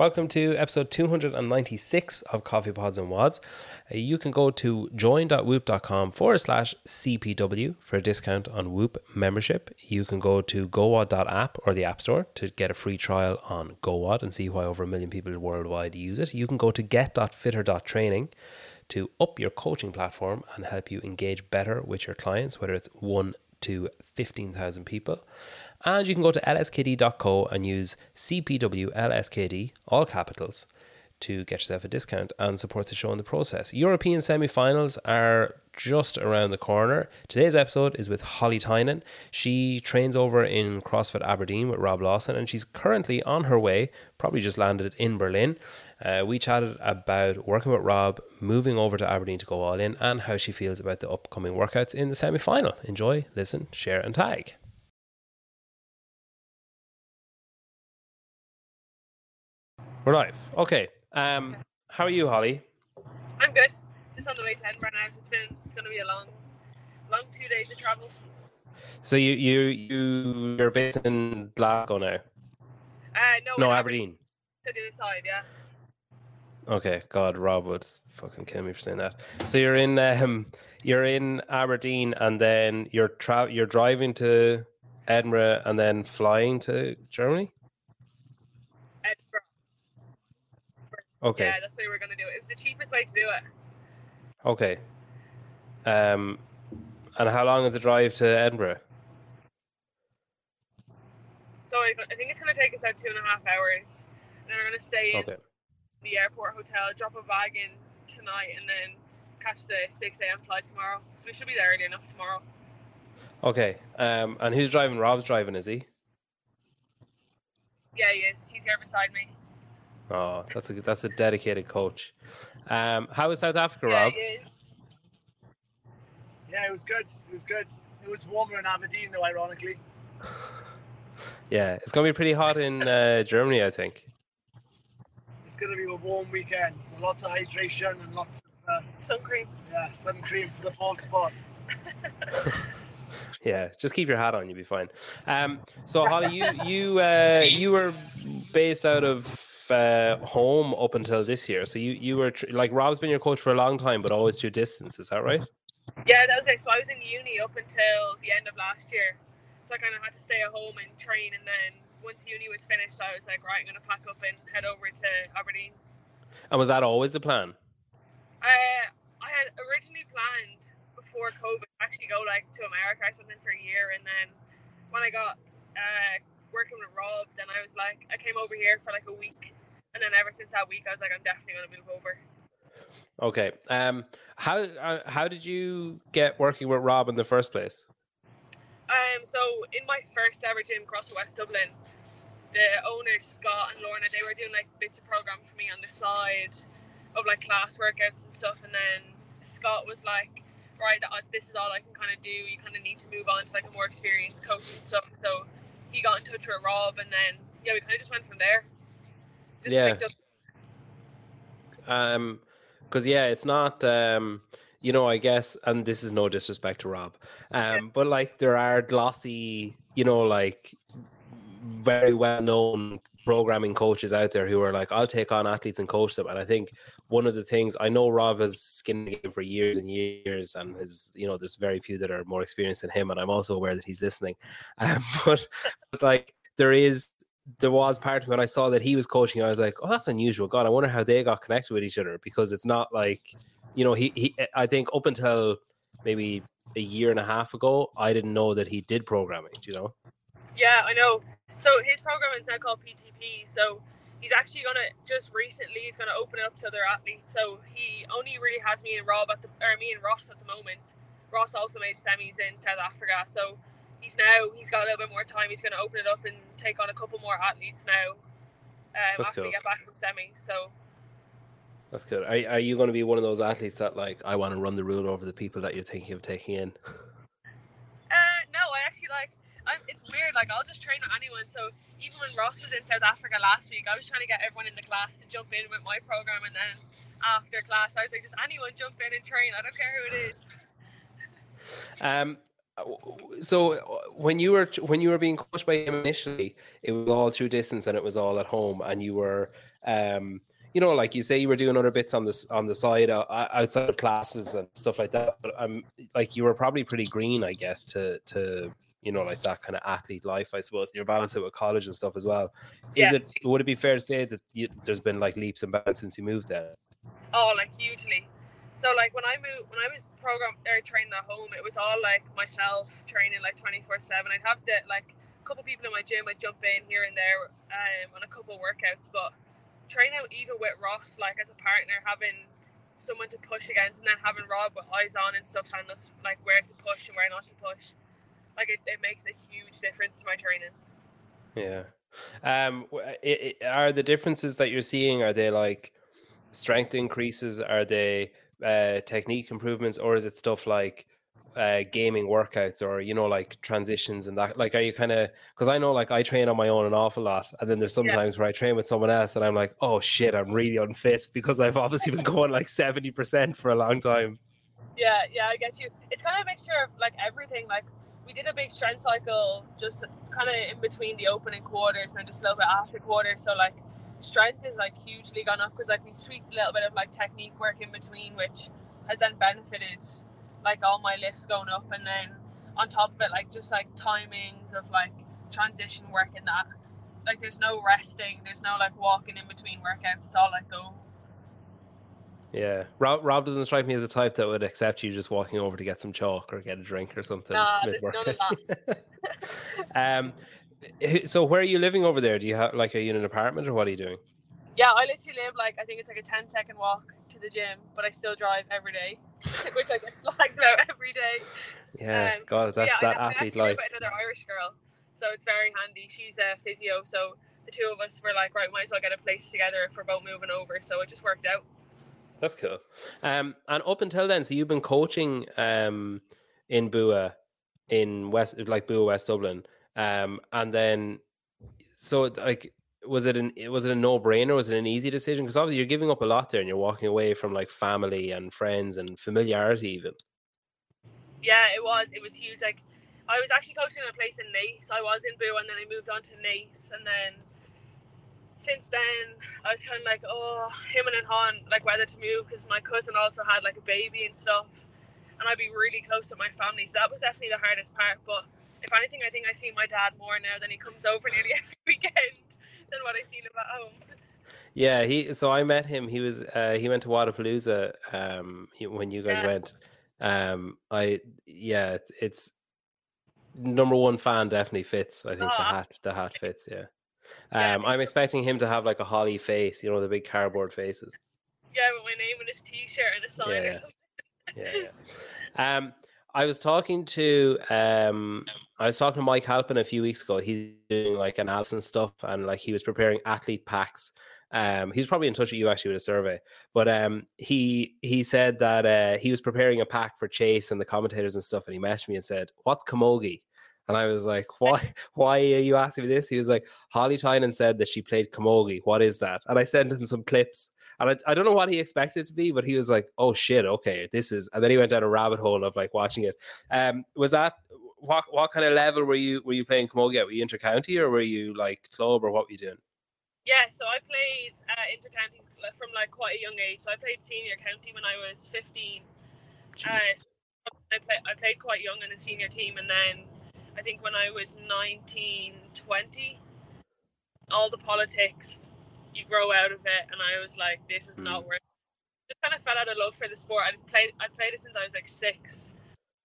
Welcome to episode 296 of Coffee Pods and WODs. Uh, you can go to join.whoop.com forward slash CPW for a discount on Whoop membership. You can go to gowod.app or the App Store to get a free trial on GoWod and see why over a million people worldwide use it. You can go to get.fitr.training to up your coaching platform and help you engage better with your clients, whether it's one to 15,000 people. And you can go to lskd.co and use CPWLSKD, all capitals, to get yourself a discount and support the show in the process. European semi finals are just around the corner. Today's episode is with Holly Tynan. She trains over in CrossFit Aberdeen with Rob Lawson, and she's currently on her way, probably just landed in Berlin. Uh, we chatted about working with Rob, moving over to Aberdeen to go all in, and how she feels about the upcoming workouts in the semi final. Enjoy, listen, share, and tag. We're live. Okay. Um, how are you, Holly? I'm good. Just on the way to Edinburgh now. So it's been it's going to be a long, long two days of travel. So you you you you're based in Glasgow now? Uh, no, No, in Aberdeen. To the other side, yeah. Okay. God, Rob would fucking kill me for saying that. So you're in um you're in Aberdeen, and then you're tra- you're driving to Edinburgh, and then flying to Germany. Edinburgh. Okay. Yeah, that's the way we're going to do it. It was the cheapest way to do it. Okay. Um, and how long is the drive to Edinburgh? So I, I think it's going to take us about two and a half hours. And then we're going to stay in Okay. the airport hotel, drop a bag in tonight, and then catch the 6 a.m. flight tomorrow. So we should be there early enough tomorrow. Okay. Um, and who's driving? Rob's driving, is he? Yeah, he is. He's here beside me. Oh, that's a that's a dedicated coach. Um, how was South Africa, yeah, Rob? he is. Yeah, it was good. It was good. It was warmer in Aberdeen, though, ironically. Yeah, it's gonna be pretty hot in uh, Germany, I think. It's going to be a warm weekend, so lots of hydration and lots of uh, Sun cream. yeah, sun cream for the bald spot. Yeah, just keep your hat on, you'll be fine. Um, so Holly, you you uh, you were based out of uh, home up until this year. So you you were tr- like Rob's been your coach for a long time, but always through distance. Is that right? Yeah, that was it. So I was in uni up until the end of last year. So I kind of had to stay at home and train. And then once uni was finished, I was like, right, I'm going to pack up and head over to Aberdeen. And was that always the plan? Uh, I had originally planned before COVID to actually go like to America or something for a year. And then when I got uh, working with Rob, then I was like, I came over here for like a week. And then ever since that week, I was like, I'm definitely going to move over. Okay. Um, how uh, how did you get working with Rob in the first place? Um, so in my first ever gym, CrossFit West Dublin, the owners Scott and Lorna, they were doing like bits of program for me on the side of like class workouts and stuff. And then Scott was like, "Right, this is all I can kind of do. You kind of need to move on to like a more experienced coach and stuff." So he got in touch with Rob, and then yeah, we kind of just went from there. Just Yeah. Um, because yeah, it's not um, you know, I guess, and this is no disrespect to Rob, um, but like there are glossy, you know, like very well known programming coaches out there who are like, I'll take on athletes and coach them. And I think one of the things I know Rob has skinned the game for years and years, and has you know, there's very few that are more experienced than him, and I'm also aware that he's listening. Um, but, but like there is there was part when I saw that he was coaching, I was like, oh, that's unusual. God, I wonder how they got connected with each other because it's not like, you know, he, he I think up until maybe a year and a half ago, I didn't know that he did programming, you know? Yeah, I know. So his program is now called PTP. So he's actually gonna just recently he's gonna open it up to other athletes. So he only really has me and Rob at the or me and Ross at the moment. Ross also made semis in South Africa. So he's now he's got a little bit more time. He's gonna open it up and take on a couple more athletes now. Um, after we cool. get back from semi. So That's good. Are, are you going to be one of those athletes that like I want to run the rule over the people that you're thinking of taking in? Uh, no, I actually like. I'm, it's weird. Like I'll just train with anyone. So even when Ross was in South Africa last week, I was trying to get everyone in the class to jump in with my program, and then after class, I was like, just anyone jump in and train. I don't care who it is. Um, so when you were when you were being coached by him initially, it was all through distance and it was all at home, and you were, um, you know, like you say, you were doing other bits on this on the side uh, outside of classes and stuff like that. But um, like you were probably pretty green, I guess, to to you know like that kind of athlete life, I suppose. You're balancing with college and stuff as well. Is yeah. it would it be fair to say that you, there's been like leaps and bounds since you moved there? Oh, like hugely. So like when I moved, when I was program or training at home, it was all like myself training like twenty four seven. I'd have the like a couple people in my gym. I'd jump in here and there um, on a couple workouts, but training even with Ross, like as a partner, having someone to push against, and then having Rob with eyes on and stuff, telling us like where to push and where not to push, like it, it makes a huge difference to my training. Yeah. Um, it, it, are the differences that you're seeing? Are they like strength increases? Are they uh, technique improvements, or is it stuff like uh, gaming workouts or you know like transitions and that? Like, are you kind of because I know like I train on my own an awful lot, and then there's sometimes yeah. where I train with someone else, and I'm like, oh shit, I'm really unfit because I've obviously been going like seventy percent for a long time. Yeah, yeah, I get you. It's kind of a mixture of like everything. Like we did a big strength cycle just kind of in between the opening quarters and then just a little bit after quarters. So like strength is like hugely gone up because like we've tweaked a little bit of like technique work in between, which has then benefited like all my lifts going up, and then on top of it, like just like timings of like transition work in that. Like there's no resting, there's no like walking in between workouts. It's all like go. Yeah, Rob, Rob doesn't strike me as a type that would accept you just walking over to get some chalk or get a drink or something. Nah, there's none of that. um, so where are you living over there? Do you have like are you in an apartment or what are you doing? Yeah, I literally live like I think it's like a 10 second walk to the gym, but I still drive every day, which I get slagged about every day. Yeah, um, God, that's yeah, that I, athlete I life. another Irish girl, so it's very handy. She's a physio, so the two of us were like, right, might as well get a place together if we're both moving over. So it just worked out. That's cool. Um, and up until then, so you've been coaching um in Bua, in West, like Bua West Dublin. Um, and then, so like, was it an was it a no brainer? Was it an easy decision? Because obviously you're giving up a lot there, and you're walking away from like family and friends and familiarity, even. Yeah, it was. It was huge. Like, I was actually coaching in a place in Naas. I was in Boo, and then I moved on to Naas, and then since then I was kind of like, oh, him and Han, like whether to move because my cousin also had like a baby and stuff, and I'd be really close with my family. So that was definitely the hardest part, but if anything, I think I see my dad more now than he comes over nearly every weekend than what I seen him at home. Yeah, he. So I met him. He was. Uh, he went to Wodapalooza. Um, he, when you guys yeah. went. Um, I yeah, it's, it's, number one fan definitely fits. I think the hat the hat fits. Yeah. Um, yeah, I'm expecting him to have like a holly face. You know the big cardboard faces. Yeah, with my name and his T-shirt and a sign yeah, or something. yeah, yeah. Um, I was talking to um I was talking to Mike Halpin a few weeks ago. He's doing like analysis and stuff and like he was preparing athlete packs. Um he's probably in touch with you actually with a survey. But um he he said that uh he was preparing a pack for Chase and the commentators and stuff and he messaged me and said, What's camogie? And I was like, Why why are you asking me this? He was like, Holly Tynan said that she played camogie. What is that? And I sent him some clips and I, I don't know what he expected to be, but he was like, "Oh shit, okay, this is." And then he went down a rabbit hole of like watching it. Um, was that what? What kind of level were you were you playing camogie at? Were you intercounty or were you like club or what were you doing? Yeah, so I played uh, intercounties from like quite a young age. So I played senior county when I was fifteen. Uh, so I played I played quite young in the senior team, and then I think when I was 19, 20, all the politics you grow out of it, and I was like, this is not mm. worth. It. Just kind of fell out of love for the sport. I played. I played it since I was like six.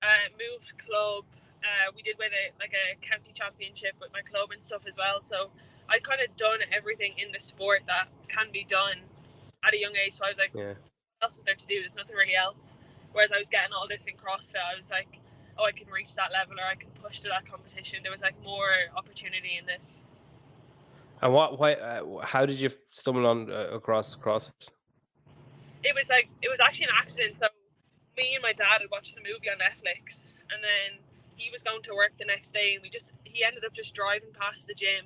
Uh, moved club. Uh, we did win a like a county championship with my club and stuff as well. So I'd kind of done everything in the sport that can be done at a young age. So I was like, yeah. what else is there to do? There's nothing really else. Whereas I was getting all this in CrossFit, I was like, oh, I can reach that level or I can push to that competition. There was like more opportunity in this. And what? Why? Uh, how did you stumble on uh, across CrossFit? It was like it was actually an accident. So me and my dad had watched the movie on Netflix, and then he was going to work the next day, and we just he ended up just driving past the gym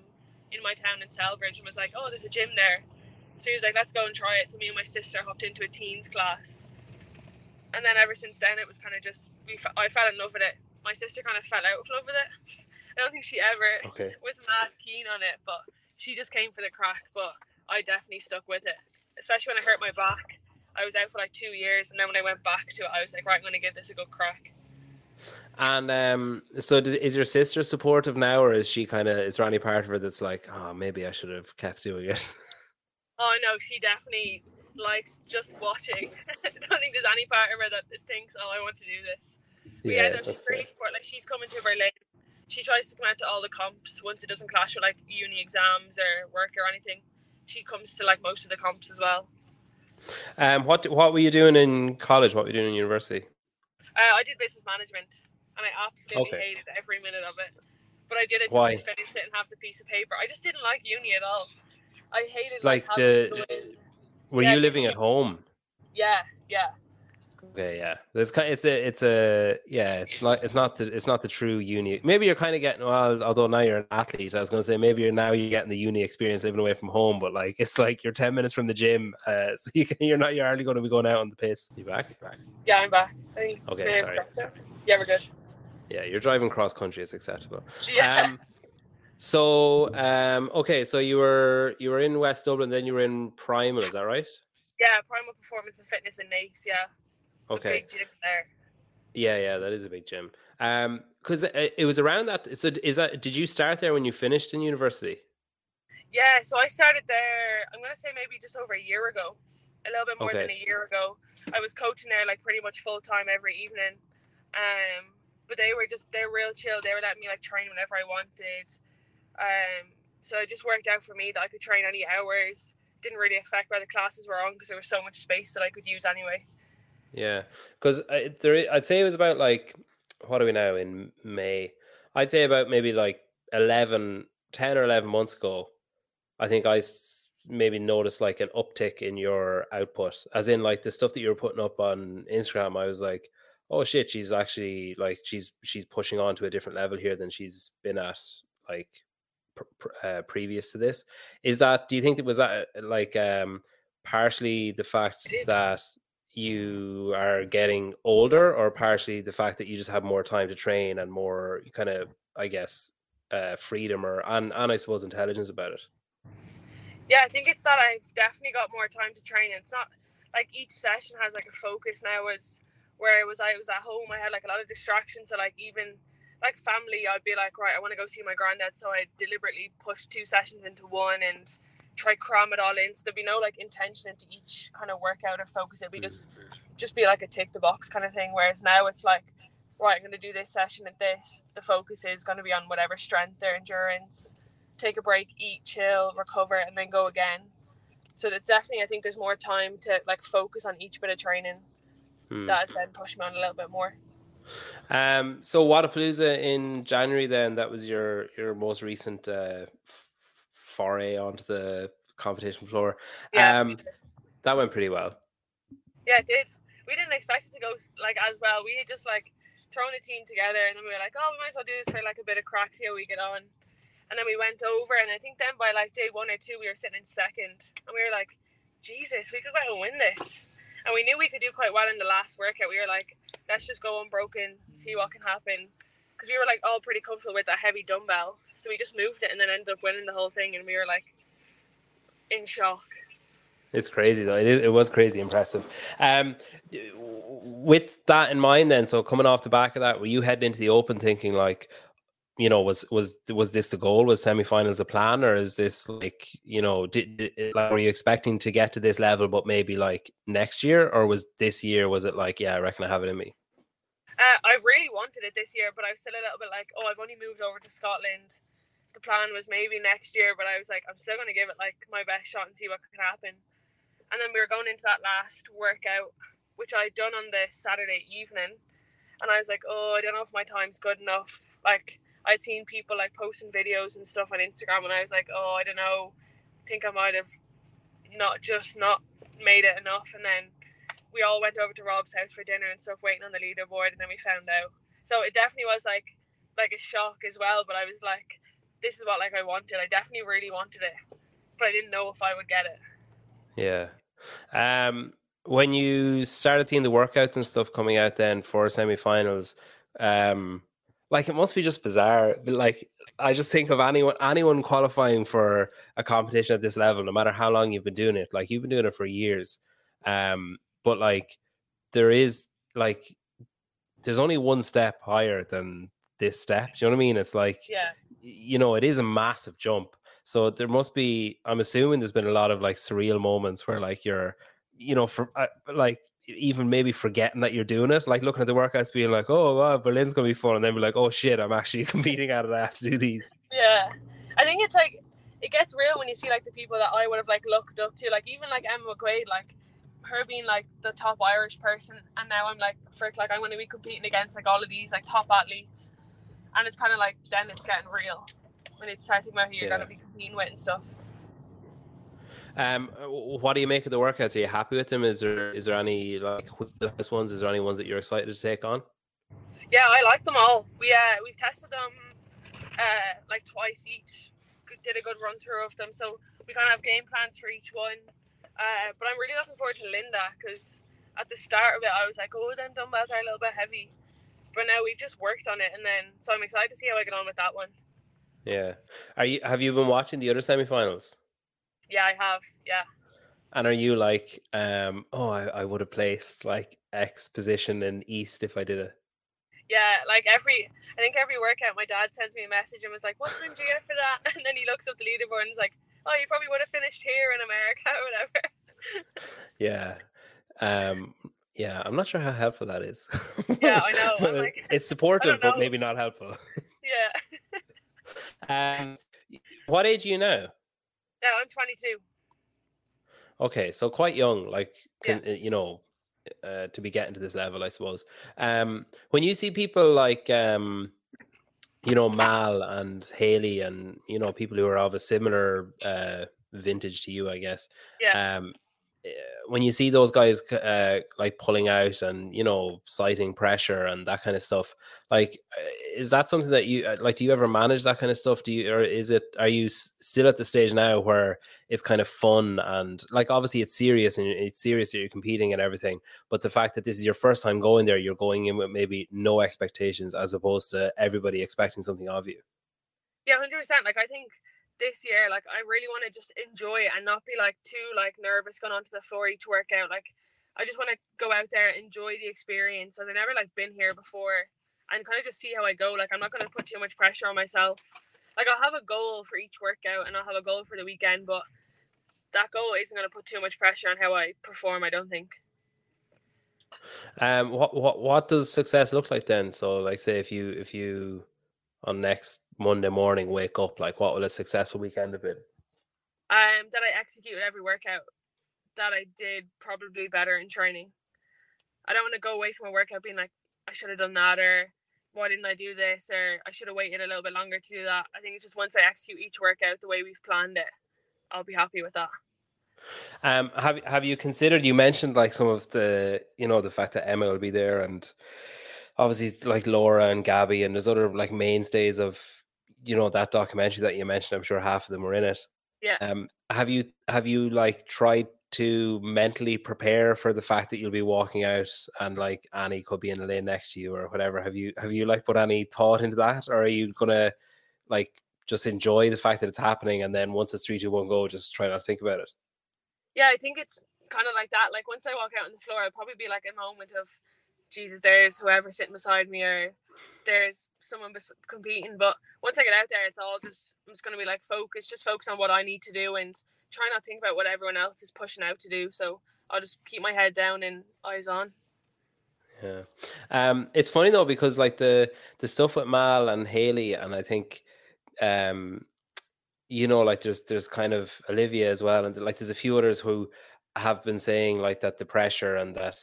in my town in Celbridge and was like, "Oh, there's a gym there." So he was like, "Let's go and try it." So me and my sister hopped into a teens class, and then ever since then, it was kind of just we. I fell in love with it my sister kind of fell out of love with it. I don't think she ever Okay. was mad keen on it, but she just came for the crack. But I definitely stuck with it, especially when I hurt my back. I was out for like two years, and then when I went back to it, I was like, right, I'm going to give this a good crack. And um, so is your sister supportive now, or is she kind of? Is there any part of her that's like, oh, maybe I should have kept doing it? Oh no, she definitely likes just watching. I don't think there's any part of her that thinks, "Oh, I want to do this." But yeah, no, she's really fair. support. Like she's coming to Berlin. She tries to come out to all the comps once it doesn't clash with like uni exams or work or anything. She comes to like most of the comps as well. Um, what what were you doing in college? What were you doing in university? Uh, I did business management, and I absolutely Okay. hated every minute of it. But I did it just Why? to finish it and have the piece of paper. I just didn't like uni at all. I hated Like like, having the- to go in- Were Yeah, you living at home? yeah, yeah. Okay, yeah. There's kind. It's a. It's a. Yeah. It's not. It's not the. It's not the true uni. Maybe you're kind of getting. Well, although now you're an athlete, I was going to say maybe you're now you're getting the uni experience living away from home. But like, it's like you're ten minutes from the gym, uh, so you can, you're not. You're hardly going to be going out on the piss. You back? Back. Yeah, I'm back. I Okay, maybe sorry. back. Yeah, we're good. Yeah, you're driving cross country. It's acceptable. Yeah. Um, so um, okay, so you were you were in West Dublin, then you were in Primal. Is that right? yeah, Primal Performance and Fitness in Naas, yeah. The Okay. Big gym there. Yeah, yeah, that is a big gym. Um, because it, it was around that. So is that? Did you start there when you finished in university? Yeah, so I started there, I'm going to say maybe just over a year ago. A little bit more than a year ago. I was coaching there like pretty much full time every evening. Um, but they were just, they're real chill. They were letting me like train whenever I wanted. Um, so it just worked out for me that I could train any hours. Didn't really affect where the classes were on because there was so much space that I could use anyway. Yeah, because there, I'd say it was about like what are we now in May? I'd say about maybe like 11, 10 or eleven months ago. I think I maybe noticed like an uptick in your output, as in like the stuff that you were putting up on Instagram. I was like, oh shit, she's actually like she's she's pushing on to a different level here than she's been at like pr- pr- uh, previous to this. Is that? Do you think it was that uh, like um partially the fact that you are getting older, or partially the fact that you just have more time to train and more kind of, I guess, uh, freedom or and and I suppose intelligence about it. Yeah, I think it's that I've definitely got more time to train. It's not like each session has like a focus now. As where it was, I was at home. I had like a lot of distractions. So like even like family, I'd be like, right, I want to go see my granddad. So I deliberately push two sessions into one and try cram it all in. So there'd be no like intention into each kind of workout or focus. It'd be just mm, mm. just be like a tick the box kind of thing. Whereas now it's like, right, I'm going to do this session at this. The focus is going to be on whatever strength or endurance. Take a break, eat, chill, recover, and then go again. So it's definitely, I think there's more time to like focus on each bit of training. Hmm. That has then pushed me on a little bit more. Um, so Wodapalooza in January, then that was your your most recent uh, foray onto the competition floor. Yeah, Um, that went pretty well. yeah, it did. We didn't expect it to go like as well. We had just like thrown a team together, and then we were like, oh, we might as well do this for like a bit of crack, see how we get on. And then we went over, and I think then by like day one or two, we were sitting in second, and we were like, Jesus, we could go out and win this. And we knew we could do quite well in the last workout. We were like, let's just go unbroken, see what can happen. Because we were like all pretty comfortable with that heavy dumbbell. So we just moved it and then ended up winning the whole thing. And we were like in shock. It's crazy though. It, is, it was crazy impressive. Um, with that in mind, then, so coming off the back of that, were you heading into the open thinking like, you know, was was was this the goal? Was semifinals a plan, or is this like, you know, did, did like, were you expecting to get to this level, but maybe like next year, or was this year? Was it like, yeah, I reckon I have it in me? Uh, I really wanted it this year, but I was still a little bit like, oh, I've only moved over to Scotland. The plan was maybe next year, but I was like, I'm still going to give it like my best shot and see what can happen. And then we were going into that last workout, which I'd done on the Saturday evening. And I was like, oh, I don't know if my time's good enough. Like, I'd seen people like posting videos and stuff on Instagram, and I was like, oh, I don't know. I think I might have not just not made it enough. And then we all went over to Rob's house for dinner and stuff, waiting on the leaderboard, and then we found out. So it definitely was like like a shock as well. But I was like, this is what like I wanted. I definitely really wanted it, but I didn't know if I would get it. Yeah. Um, when you started seeing the workouts and stuff coming out then for semifinals, um, like it must be just bizarre. Like I just think of anyone anyone qualifying for a competition at this level, no matter how long you've been doing it. Like you've been doing it for years. Um, but like there is like there's only one step higher than this step. Do you know what I mean? It's like Yeah. you know, it is a massive jump. So there must be. I'm assuming there's been a lot of like surreal moments where like you're, you know, for uh, like even maybe forgetting that you're doing it, like looking at the workouts, being like, oh wow, Berlin's gonna be fun, and then be like, oh shit, I'm actually competing at it. I have to do these. Yeah. I think it's like it gets real when you see like the people that I would have like looked up to, like even like Emma McQuaid, like her being like the top Irish person, and now I'm like frick, like I'm to be competing against like all of these like top athletes, and it's kind of like then it's getting real when it's starting about who you're Yeah. going to be competing with and stuff. Um, what do you make of the workouts? Are you happy with them? Is there is there any like wheelhouse ones? Is there any ones that you're excited to take on? Yeah, I like them all. We uh we've tested them uh like twice each. Did a good run through of them, so we kind of have game plans for each one. Uh, but I'm really looking forward to Linda because at the start of it, I was like, "Oh, them dumbbells are a little bit heavy," but now we've just worked on it, and then so I'm excited to see how I get on with that one. Yeah. Are you have you been watching the other semifinals? Yeah, I have. Yeah, And are you like, um, oh, I, I would have placed like X position in East if I did it? yeah. Like every, I think every workout, my dad sends me a message and was like, "What time do you get for that?" And then he looks up the leaderboard and is like, "Oh, you probably would have finished here in America or whatever." Yeah. Um, yeah, I'm not sure how helpful that is. Yeah, I know. Like, it's supportive, but maybe not helpful. yeah. Um, what age are you now? Yeah, I'm 22. Okay, so quite young, like can, uh, you know, uh, to be getting to this level, I suppose. Um, when you see people like, um, you know, Mal and Haley, and you know, people who are of a similar uh, vintage to you, I guess. Yeah. Um, when you see those guys uh, like pulling out and you know citing pressure and that kind of stuff, like, uh, is that something that you uh, like? Do you ever manage that kind of stuff? Do you, or is it? Are you still at the stage now where it's kind of fun and like obviously it's serious and it's serious that you're competing and everything but the fact that this is your first time going there you're going in with maybe no expectations as opposed to everybody expecting something of you Yeah, 100%. Like, I think this year, like, I really want to just enjoy it and not be, like, too, like, nervous going onto the floor each workout. Like, I just want to go out there, enjoy the experience. I've never, like, been here before and kind of just see how I go. Like, I'm not going to put too much pressure on myself. Like, I'll have a goal for each workout and I'll have a goal for the weekend, but that goal isn't going to put too much pressure on how I perform, I don't think. um what what what does success look like then so like say if you if you on next monday morning wake up like what will a successful weekend have been um, that I executed every workout that I did probably better in training. I don't want to go away from a workout being like, I should have done that, or why didn't I do this, or I should have waited a little bit longer to do that. I think it's just once I execute each workout the way we've planned it, I'll be happy with that. Um, have have you considered? You mentioned like some of the, you know, the fact that Emma will be there, and obviously like Laura and Gabby, and there's other like mainstays of, you know, that documentary that you mentioned. I'm sure half of them were in it. Yeah. Um, have you have you like tried to mentally prepare for the fact that you'll be walking out and like Annie could be in a lane next to you or whatever? Have you have you like put any thought into that, or are you gonna like just enjoy the fact that it's happening, and then once it's three, two, one, go, just try not to think about it? Yeah, I think it's kind of like that. Like once I walk out on the floor, I'll probably be like a moment of, Jesus, there's whoever sitting beside me, or there's someone bes- competing. But once I get out there, it's all just I'm just gonna be like focus, just focus on what I need to do, and try not to think about what everyone else is pushing out to do. So I'll just keep my head down and eyes on. Yeah. Um, it's funny though because like the the stuff with Mal and Haley, and I think, um, you know, like there's there's kind of Olivia as well, and like there's a few others who have been saying like that the pressure and that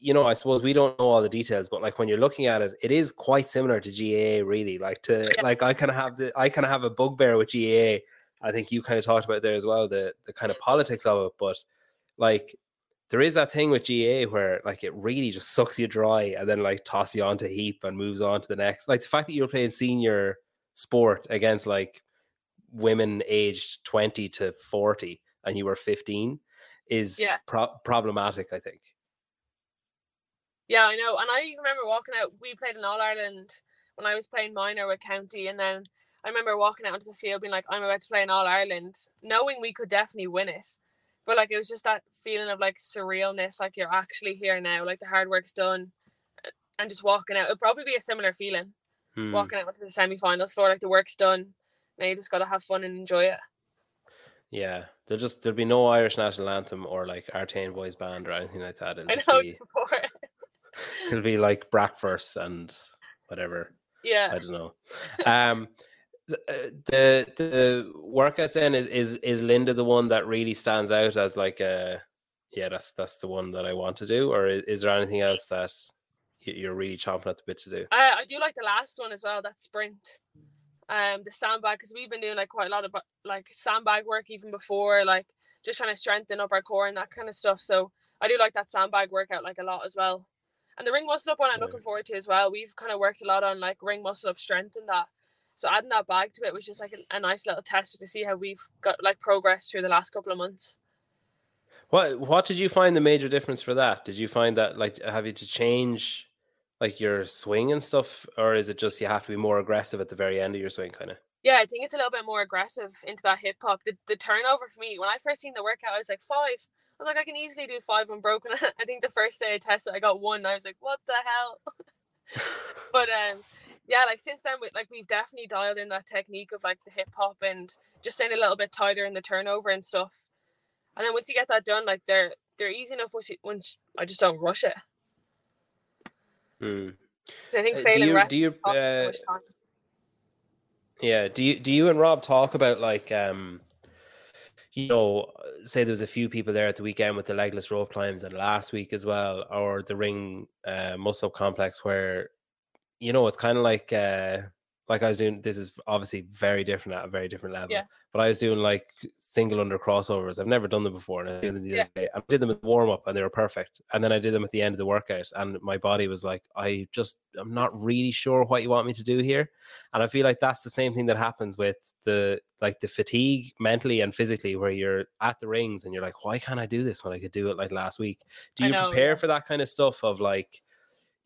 you know I suppose we don't know all the details, but like when you're looking at it, it is quite similar to GAA really. Like to Yeah. like I kind of have the I kind of have a bugbear with GAA. I think you kind of talked about there as well the the kind of politics of it, but like there is that thing with GAA where like it really just sucks you dry and then like toss you onto a heap and moves on to the next. Like the fact that you're playing senior sport against like women aged 20 to 40 and you were 15 is Yeah. pro- problematic, I think. Yeah, I know. And I even remember walking out. We played in All Ireland when I was playing minor with county, and then I remember walking out onto the field being like, I'm about to play in All Ireland, knowing we could definitely win it. But like it was just that feeling of like surrealness, like you're actually here now, like the hard work's done, and just walking out. It'd probably be a similar feeling Hmm. walking out to the semi-finals floor, like the work's done. Now you just got to have fun and enjoy it. Yeah, there'll just there'll be no Irish national anthem or like Artane boys band or anything like that. It'll I know be. it'll be like Bratwurst and whatever. yeah. I don't know. Um, uh, the the workout then is is is Linda the one that really stands out as like a yeah that's that's the one that I want to do, or is, is there anything else that you're really chomping at the bit to do? I, I do like the last one as well, that sprint. Um, the sandbag because we've been doing like quite a lot of like sandbag work even before, like just trying to strengthen up our core and that kind of stuff. So I do like that sandbag workout like a lot as well. And the ring muscle up one I'm looking forward to as well. We've kind of worked a lot on like ring muscle up strength and that. So adding that bag to it was just like a, a nice little tester to see how we've got like progress through the last couple of months. What what did you find the major difference for that? Did you find that like have you to change like your swing and stuff, or is it just you have to be more aggressive at the very end of your swing, kind of? Yeah, I think it's a little bit more aggressive into that hip hop. The, the turnover for me, when I first seen the workout, I was like five. I was like, I can easily do five unbroken. I think the first day I tested, I got one. I was like, what the hell? but um, yeah, like since then, we, like we've definitely dialed in that technique of like the hip hop and just staying a little bit tighter in the turnover and stuff. And then once you get that done, like they're they're easy enough once, you, once I just don't rush it. Hmm. I think Uh, do you- do you, uh. Yeah. Do you do you and Rob talk about like um you know, say there was a few people there at the weekend with the legless rope climbs and last week as well, or the ring uh muscle complex where you know it's kind of like uh like I was doing this is obviously very different at a very different level. Yeah. But I was doing like single under crossovers. I've never done them before. And I did them the Yeah. other day. I did them at warm up and they were perfect. And then I did them at the end of the workout. And my body was like, I just I'm not really sure what you want me to do here. And I feel like that's the same thing that happens with the like the fatigue mentally and physically where you're at the rings and you're like, why can't I do this when I could do it like last week? Do you know, prepare yeah. for that kind of stuff of like,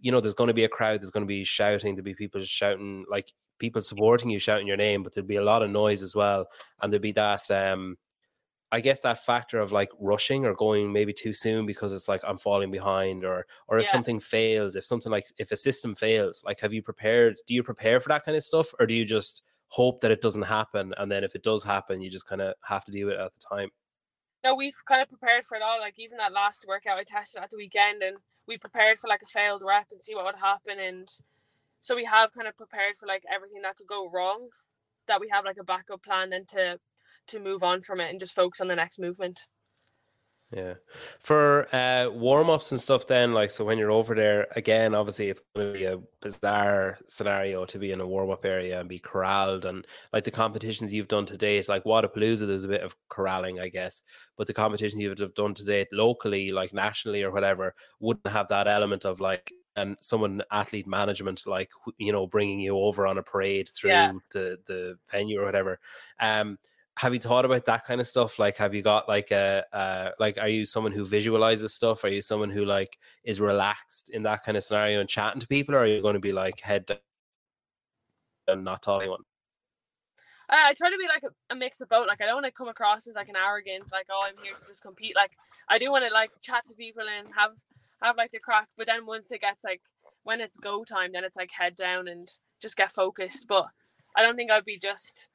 you know, there's going to be a crowd, there's going to be shouting, there'll be people shouting, like people supporting you, shouting your name, but there'll be a lot of noise as well. And there'll be that, um, I guess that factor of like rushing or going maybe too soon because it's like I'm falling behind or or if Yeah. something fails, if something like if a system fails, like have you prepared? Do you prepare for that kind of stuff or do you just hope that it doesn't happen and then if it does happen, you just kind of have to deal with it at the time? No, we've kind of prepared for it all. Like even that last workout I tested at the weekend, and we prepared for like a failed rep and see what would happen. And so we have kind of prepared for like everything that could go wrong. That we have like a backup plan then to to move on from it and just focus on the next movement. Yeah. For uh warm ups and stuff then, like so when you're over there, again, obviously it's gonna be a bizarre scenario to be in a warm up area and be corralled and like the competitions you've done to date, like Wodapalooza, there's a bit of corralling, I guess. But the competitions you would have done to date locally, like nationally or whatever, wouldn't have that element of like and someone athlete management like you know bringing you over on a parade through Yeah. the the venue or whatever um have you thought about that kind of stuff like have you got like a uh like are you someone who visualizes stuff are you someone who like is relaxed in that kind of scenario and chatting to people or are you going to be like head down and not talking anyone Uh, I try to be like a, a mix of both. Like I don't want to come across as like an arrogant, like oh I'm here to just compete. Like I do want to like chat to people and have have like the crack. But then once it gets like when it's go time, then it's like head down and just get focused. But I don't think I'd be just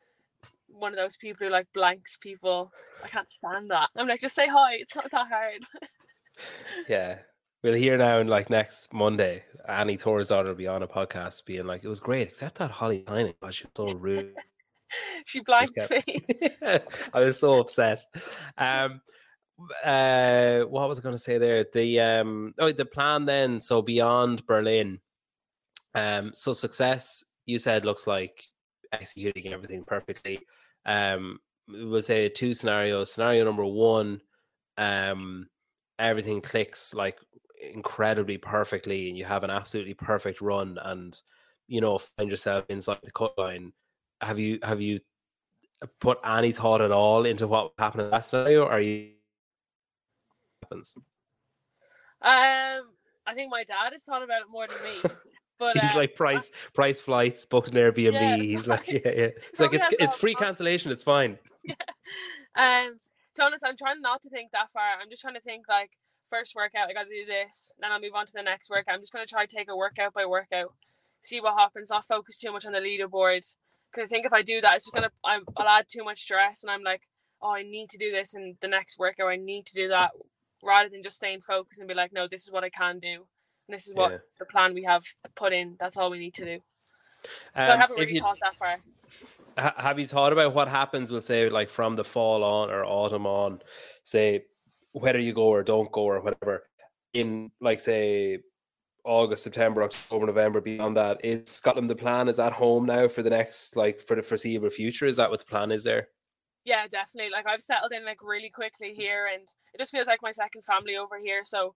one of those people who like blanks people. I can't stand that. I'm like just say hi. It's not that hard. yeah we'll hear now in like next monday Annie Thorisdottir will be on a podcast being like it was great except that holly Tynan, God, she was so rude she blanked me. I was so upset. Um, uh, what was I going to say there? The um, oh, the plan then. So beyond Berlin, um, so success. You said looks like executing everything perfectly. Um, we'll say two scenarios. Scenario number one, um, everything clicks like incredibly perfectly, and you have an absolutely perfect run, and you know find yourself inside the cut line. Have you have you put any thought at all into what happened happen in that scenario? Or are you happens? Um, I think my dad has thought about it more than me. But He's uh, like price price flights, booked an Airbnb. Yeah, He's like, yeah, yeah. He's like, it's it's free the- cancellation. It's fine. Um, to honest, I'm trying not to think that far. I'm just trying to think like first workout, I got to do this, then I'll move on to the next workout. I'm just gonna try to take a workout by workout, see what happens. Not focus too much on the leaderboard because I think if I do that, it's just gonna I'm, I'll add too much stress, and I'm like, oh, I need to do this in the next workout. I need to do that, rather than just staying focused and be like, no, this is what I can do, this is what Yeah. the plan we have put in. That's all we need to do. So I Um, haven't really you thought that far. ha- have you thought about what happens? We'll say like from the fall on or autumn on, say whether you go or don't go or whatever. In like say August, September, October, November, beyond that, is Scotland the plan? Is at home now for the next like for the foreseeable future? Is that what the plan is there? Yeah, definitely. Like I've settled in like really quickly here, and it just feels like my second family over here. So,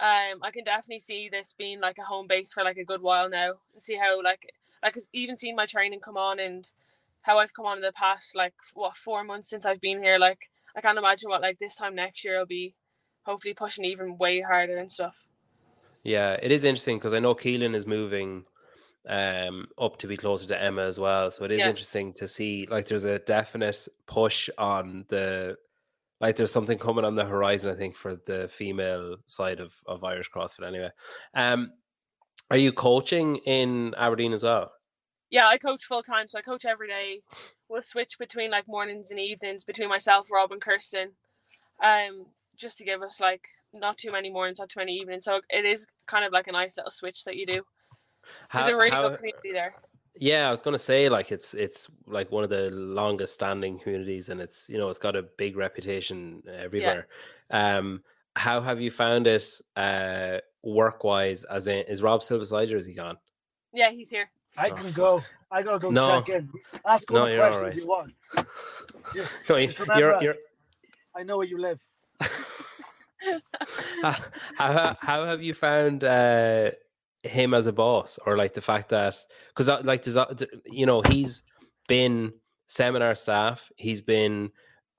um, I can definitely see this being like a home base for like a good while now. See how like like even seeing my training come on and how I've come on in the past like what four months since I've been here. Like I can't imagine what like this time next year I'll be. Hopefully, pushing even way harder and stuff. Yeah, it is interesting because I know Keelan is moving um up to be closer to Emma as well. So it is Yeah. interesting to see like there's a definite push on the like there's something coming on the horizon, I think, for the female side of, of Irish CrossFit anyway. Um are you coaching in Aberdeen as well? Yeah, I coach full time, so I coach every day. We'll switch between like mornings and evenings between myself, Rob, and Kirsten, um, just to give us like not too many mornings, not too many evenings. So it is kind of like a nice little switch that you do. There's a really how- good community there. Yeah, I was gonna say like it's it's like one of the longest standing communities, and it's you know it's got a big reputation everywhere. Um, how have you found it uh, work wise? As in, is Rob still beside you? Is he gone? Yeah, he's here. I Oh, can fuck. go. I gotta go No. check in. Ask all No, the questions right. you want. Just, No, you- just you're remember, you're. I know where you live. how, how how have you found uh, him as a boss, or like the fact that because like there's you know he's been seminar staff, he's been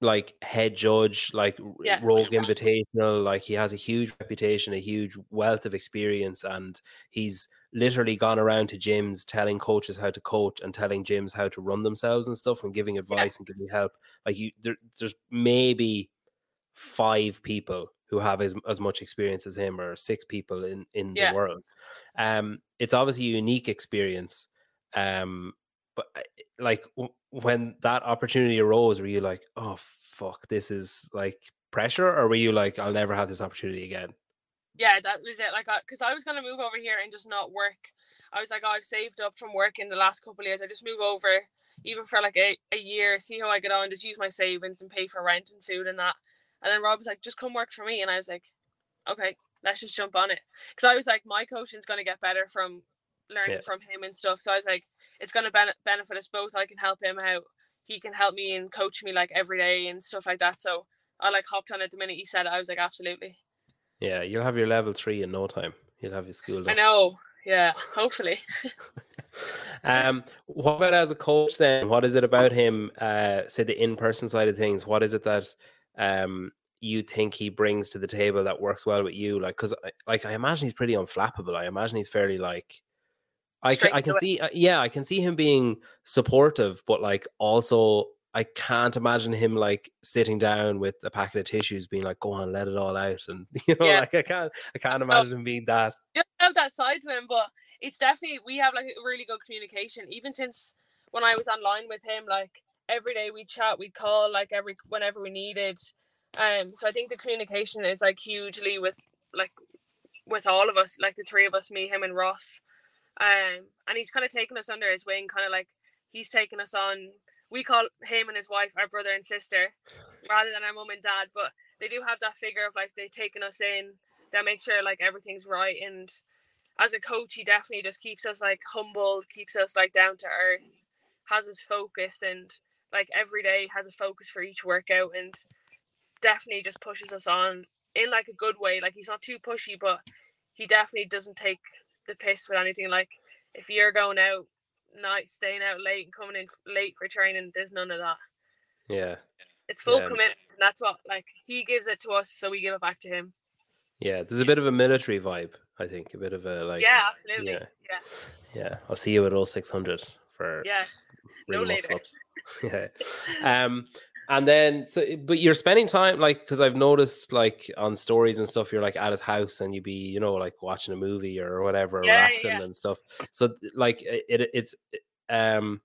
like head judge, like Yeah. Rogue Invitational, like he has a huge reputation, a huge wealth of experience, and he's literally gone around to gyms telling coaches how to coach and telling gyms how to run themselves and stuff and giving advice and giving help. Like you, there, there's maybe five people who have as, as much experience as him or six people in in Yeah. the world um it's obviously a unique experience um but like w- when that opportunity arose were you like oh fuck this is like pressure or were you like i'll never have this opportunity again Yeah, that was it. Like, because I was gonna move over here and just not work. I was like, oh, I've saved up from work in the last couple of years. I just move over, even for like a, a year, see how I get on, just use my savings and pay for rent and food and that. And then Rob was like, just come work for me, and I was like, okay, let's just jump on it. Because I was like, my coaching's gonna get better from learning Yeah. from him and stuff. So I was like, it's gonna ben- benefit us both. I can help him out. He can help me and coach me like every day and stuff like that. So I like hopped on it the minute he said it. I was like, absolutely. yeah you'll have your level three in no time you'll have your school I know. Yeah, hopefully. um what about as a coach then what is it about him uh say the in-person side of things what is it that um you think he brings to the table that works well with you like because like i imagine he's pretty unflappable i imagine he's fairly like i can, I can it. see uh, yeah i can see him being supportive but like also i can't imagine him like sitting down with a packet of tissues being like go on let it all out and you know Yeah. like i can't i can't imagine him being that Just have that side to him, but it's definitely we have like a really good communication. Even since when I was online with him, like every day we'd chat, we'd call like every whenever we needed. Um, so I think the communication is like hugely with like with all of us, like the three of us, me, him, and Ross. Um, and he's kind of taken us under his wing, kind of like he's taken us on. We call him and his wife our brother and sister, rather than our mum and dad. But they do have that figure of like they've taken us in. They make sure like everything's right. And as a coach, he definitely just keeps us like humbled, keeps us like down to earth, has us focused, and like every day has a focus for each workout, and definitely just pushes us on in like a good way. Like he's not too pushy, but he definitely doesn't take the piss with anything. Like if you're going out night, staying out late and coming in late for training, there's none of that. yeah It's full Yeah. commitment, and that's what like he gives it to us, so we give it back to him. Yeah, there's a bit of a military vibe I think a bit of a like. yeah, absolutely. yeah. Yeah, Yeah, I'll see you at all six hundred for yeah. no later. yeah. Um, and then so, but you're spending time like because I've noticed like on stories and stuff, you're like at his house and you'd be you know like watching a movie or whatever, Yeah, relaxing yeah. and stuff. So like it, it it's um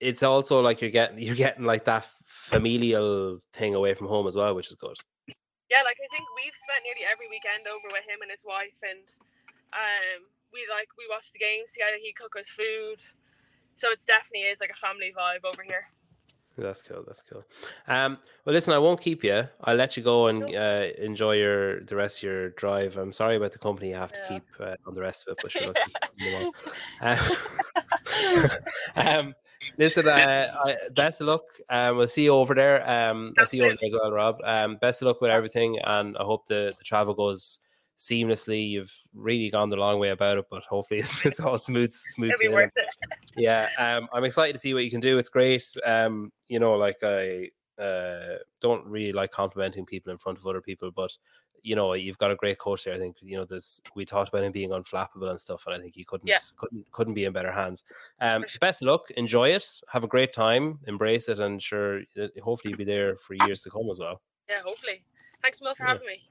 it's also like you're getting you're getting like that familial thing away from home as well, which is good. Yeah, like I think we've spent nearly every weekend over with him and his wife, and um, we like we watch the games together. He cook us food, so it's definitely is like a family vibe over here. That's cool. That's cool. Um, well, listen, I won't keep you. I'll let you go and uh, enjoy your the rest of your drive. I'm sorry about the company you have to Yeah. keep uh, on the rest of it, but sure. look, you know what. Uh, um, listen, uh, I, best of luck. Um, we'll see you over there. Um, I'll see you over there as well, Rob. Um, best of luck with everything, and I hope the, the travel goes seamlessly. You've really gone the long way about it, but hopefully it's, it's all smooth, smooth sailing yeah um i'm excited to see what you can do it's great um you know like i uh don't really like complimenting people in front of other people but you know you've got a great coach there i think you know there's we talked about him being unflappable and stuff and i think he couldn't Yeah. couldn't couldn't be in better hands um sure. best luck enjoy it have a great time embrace it and sure hopefully you'll be there for years to come as well Yeah, hopefully. Thanks so much for Yeah. having me.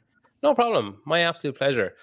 No problem. My absolute pleasure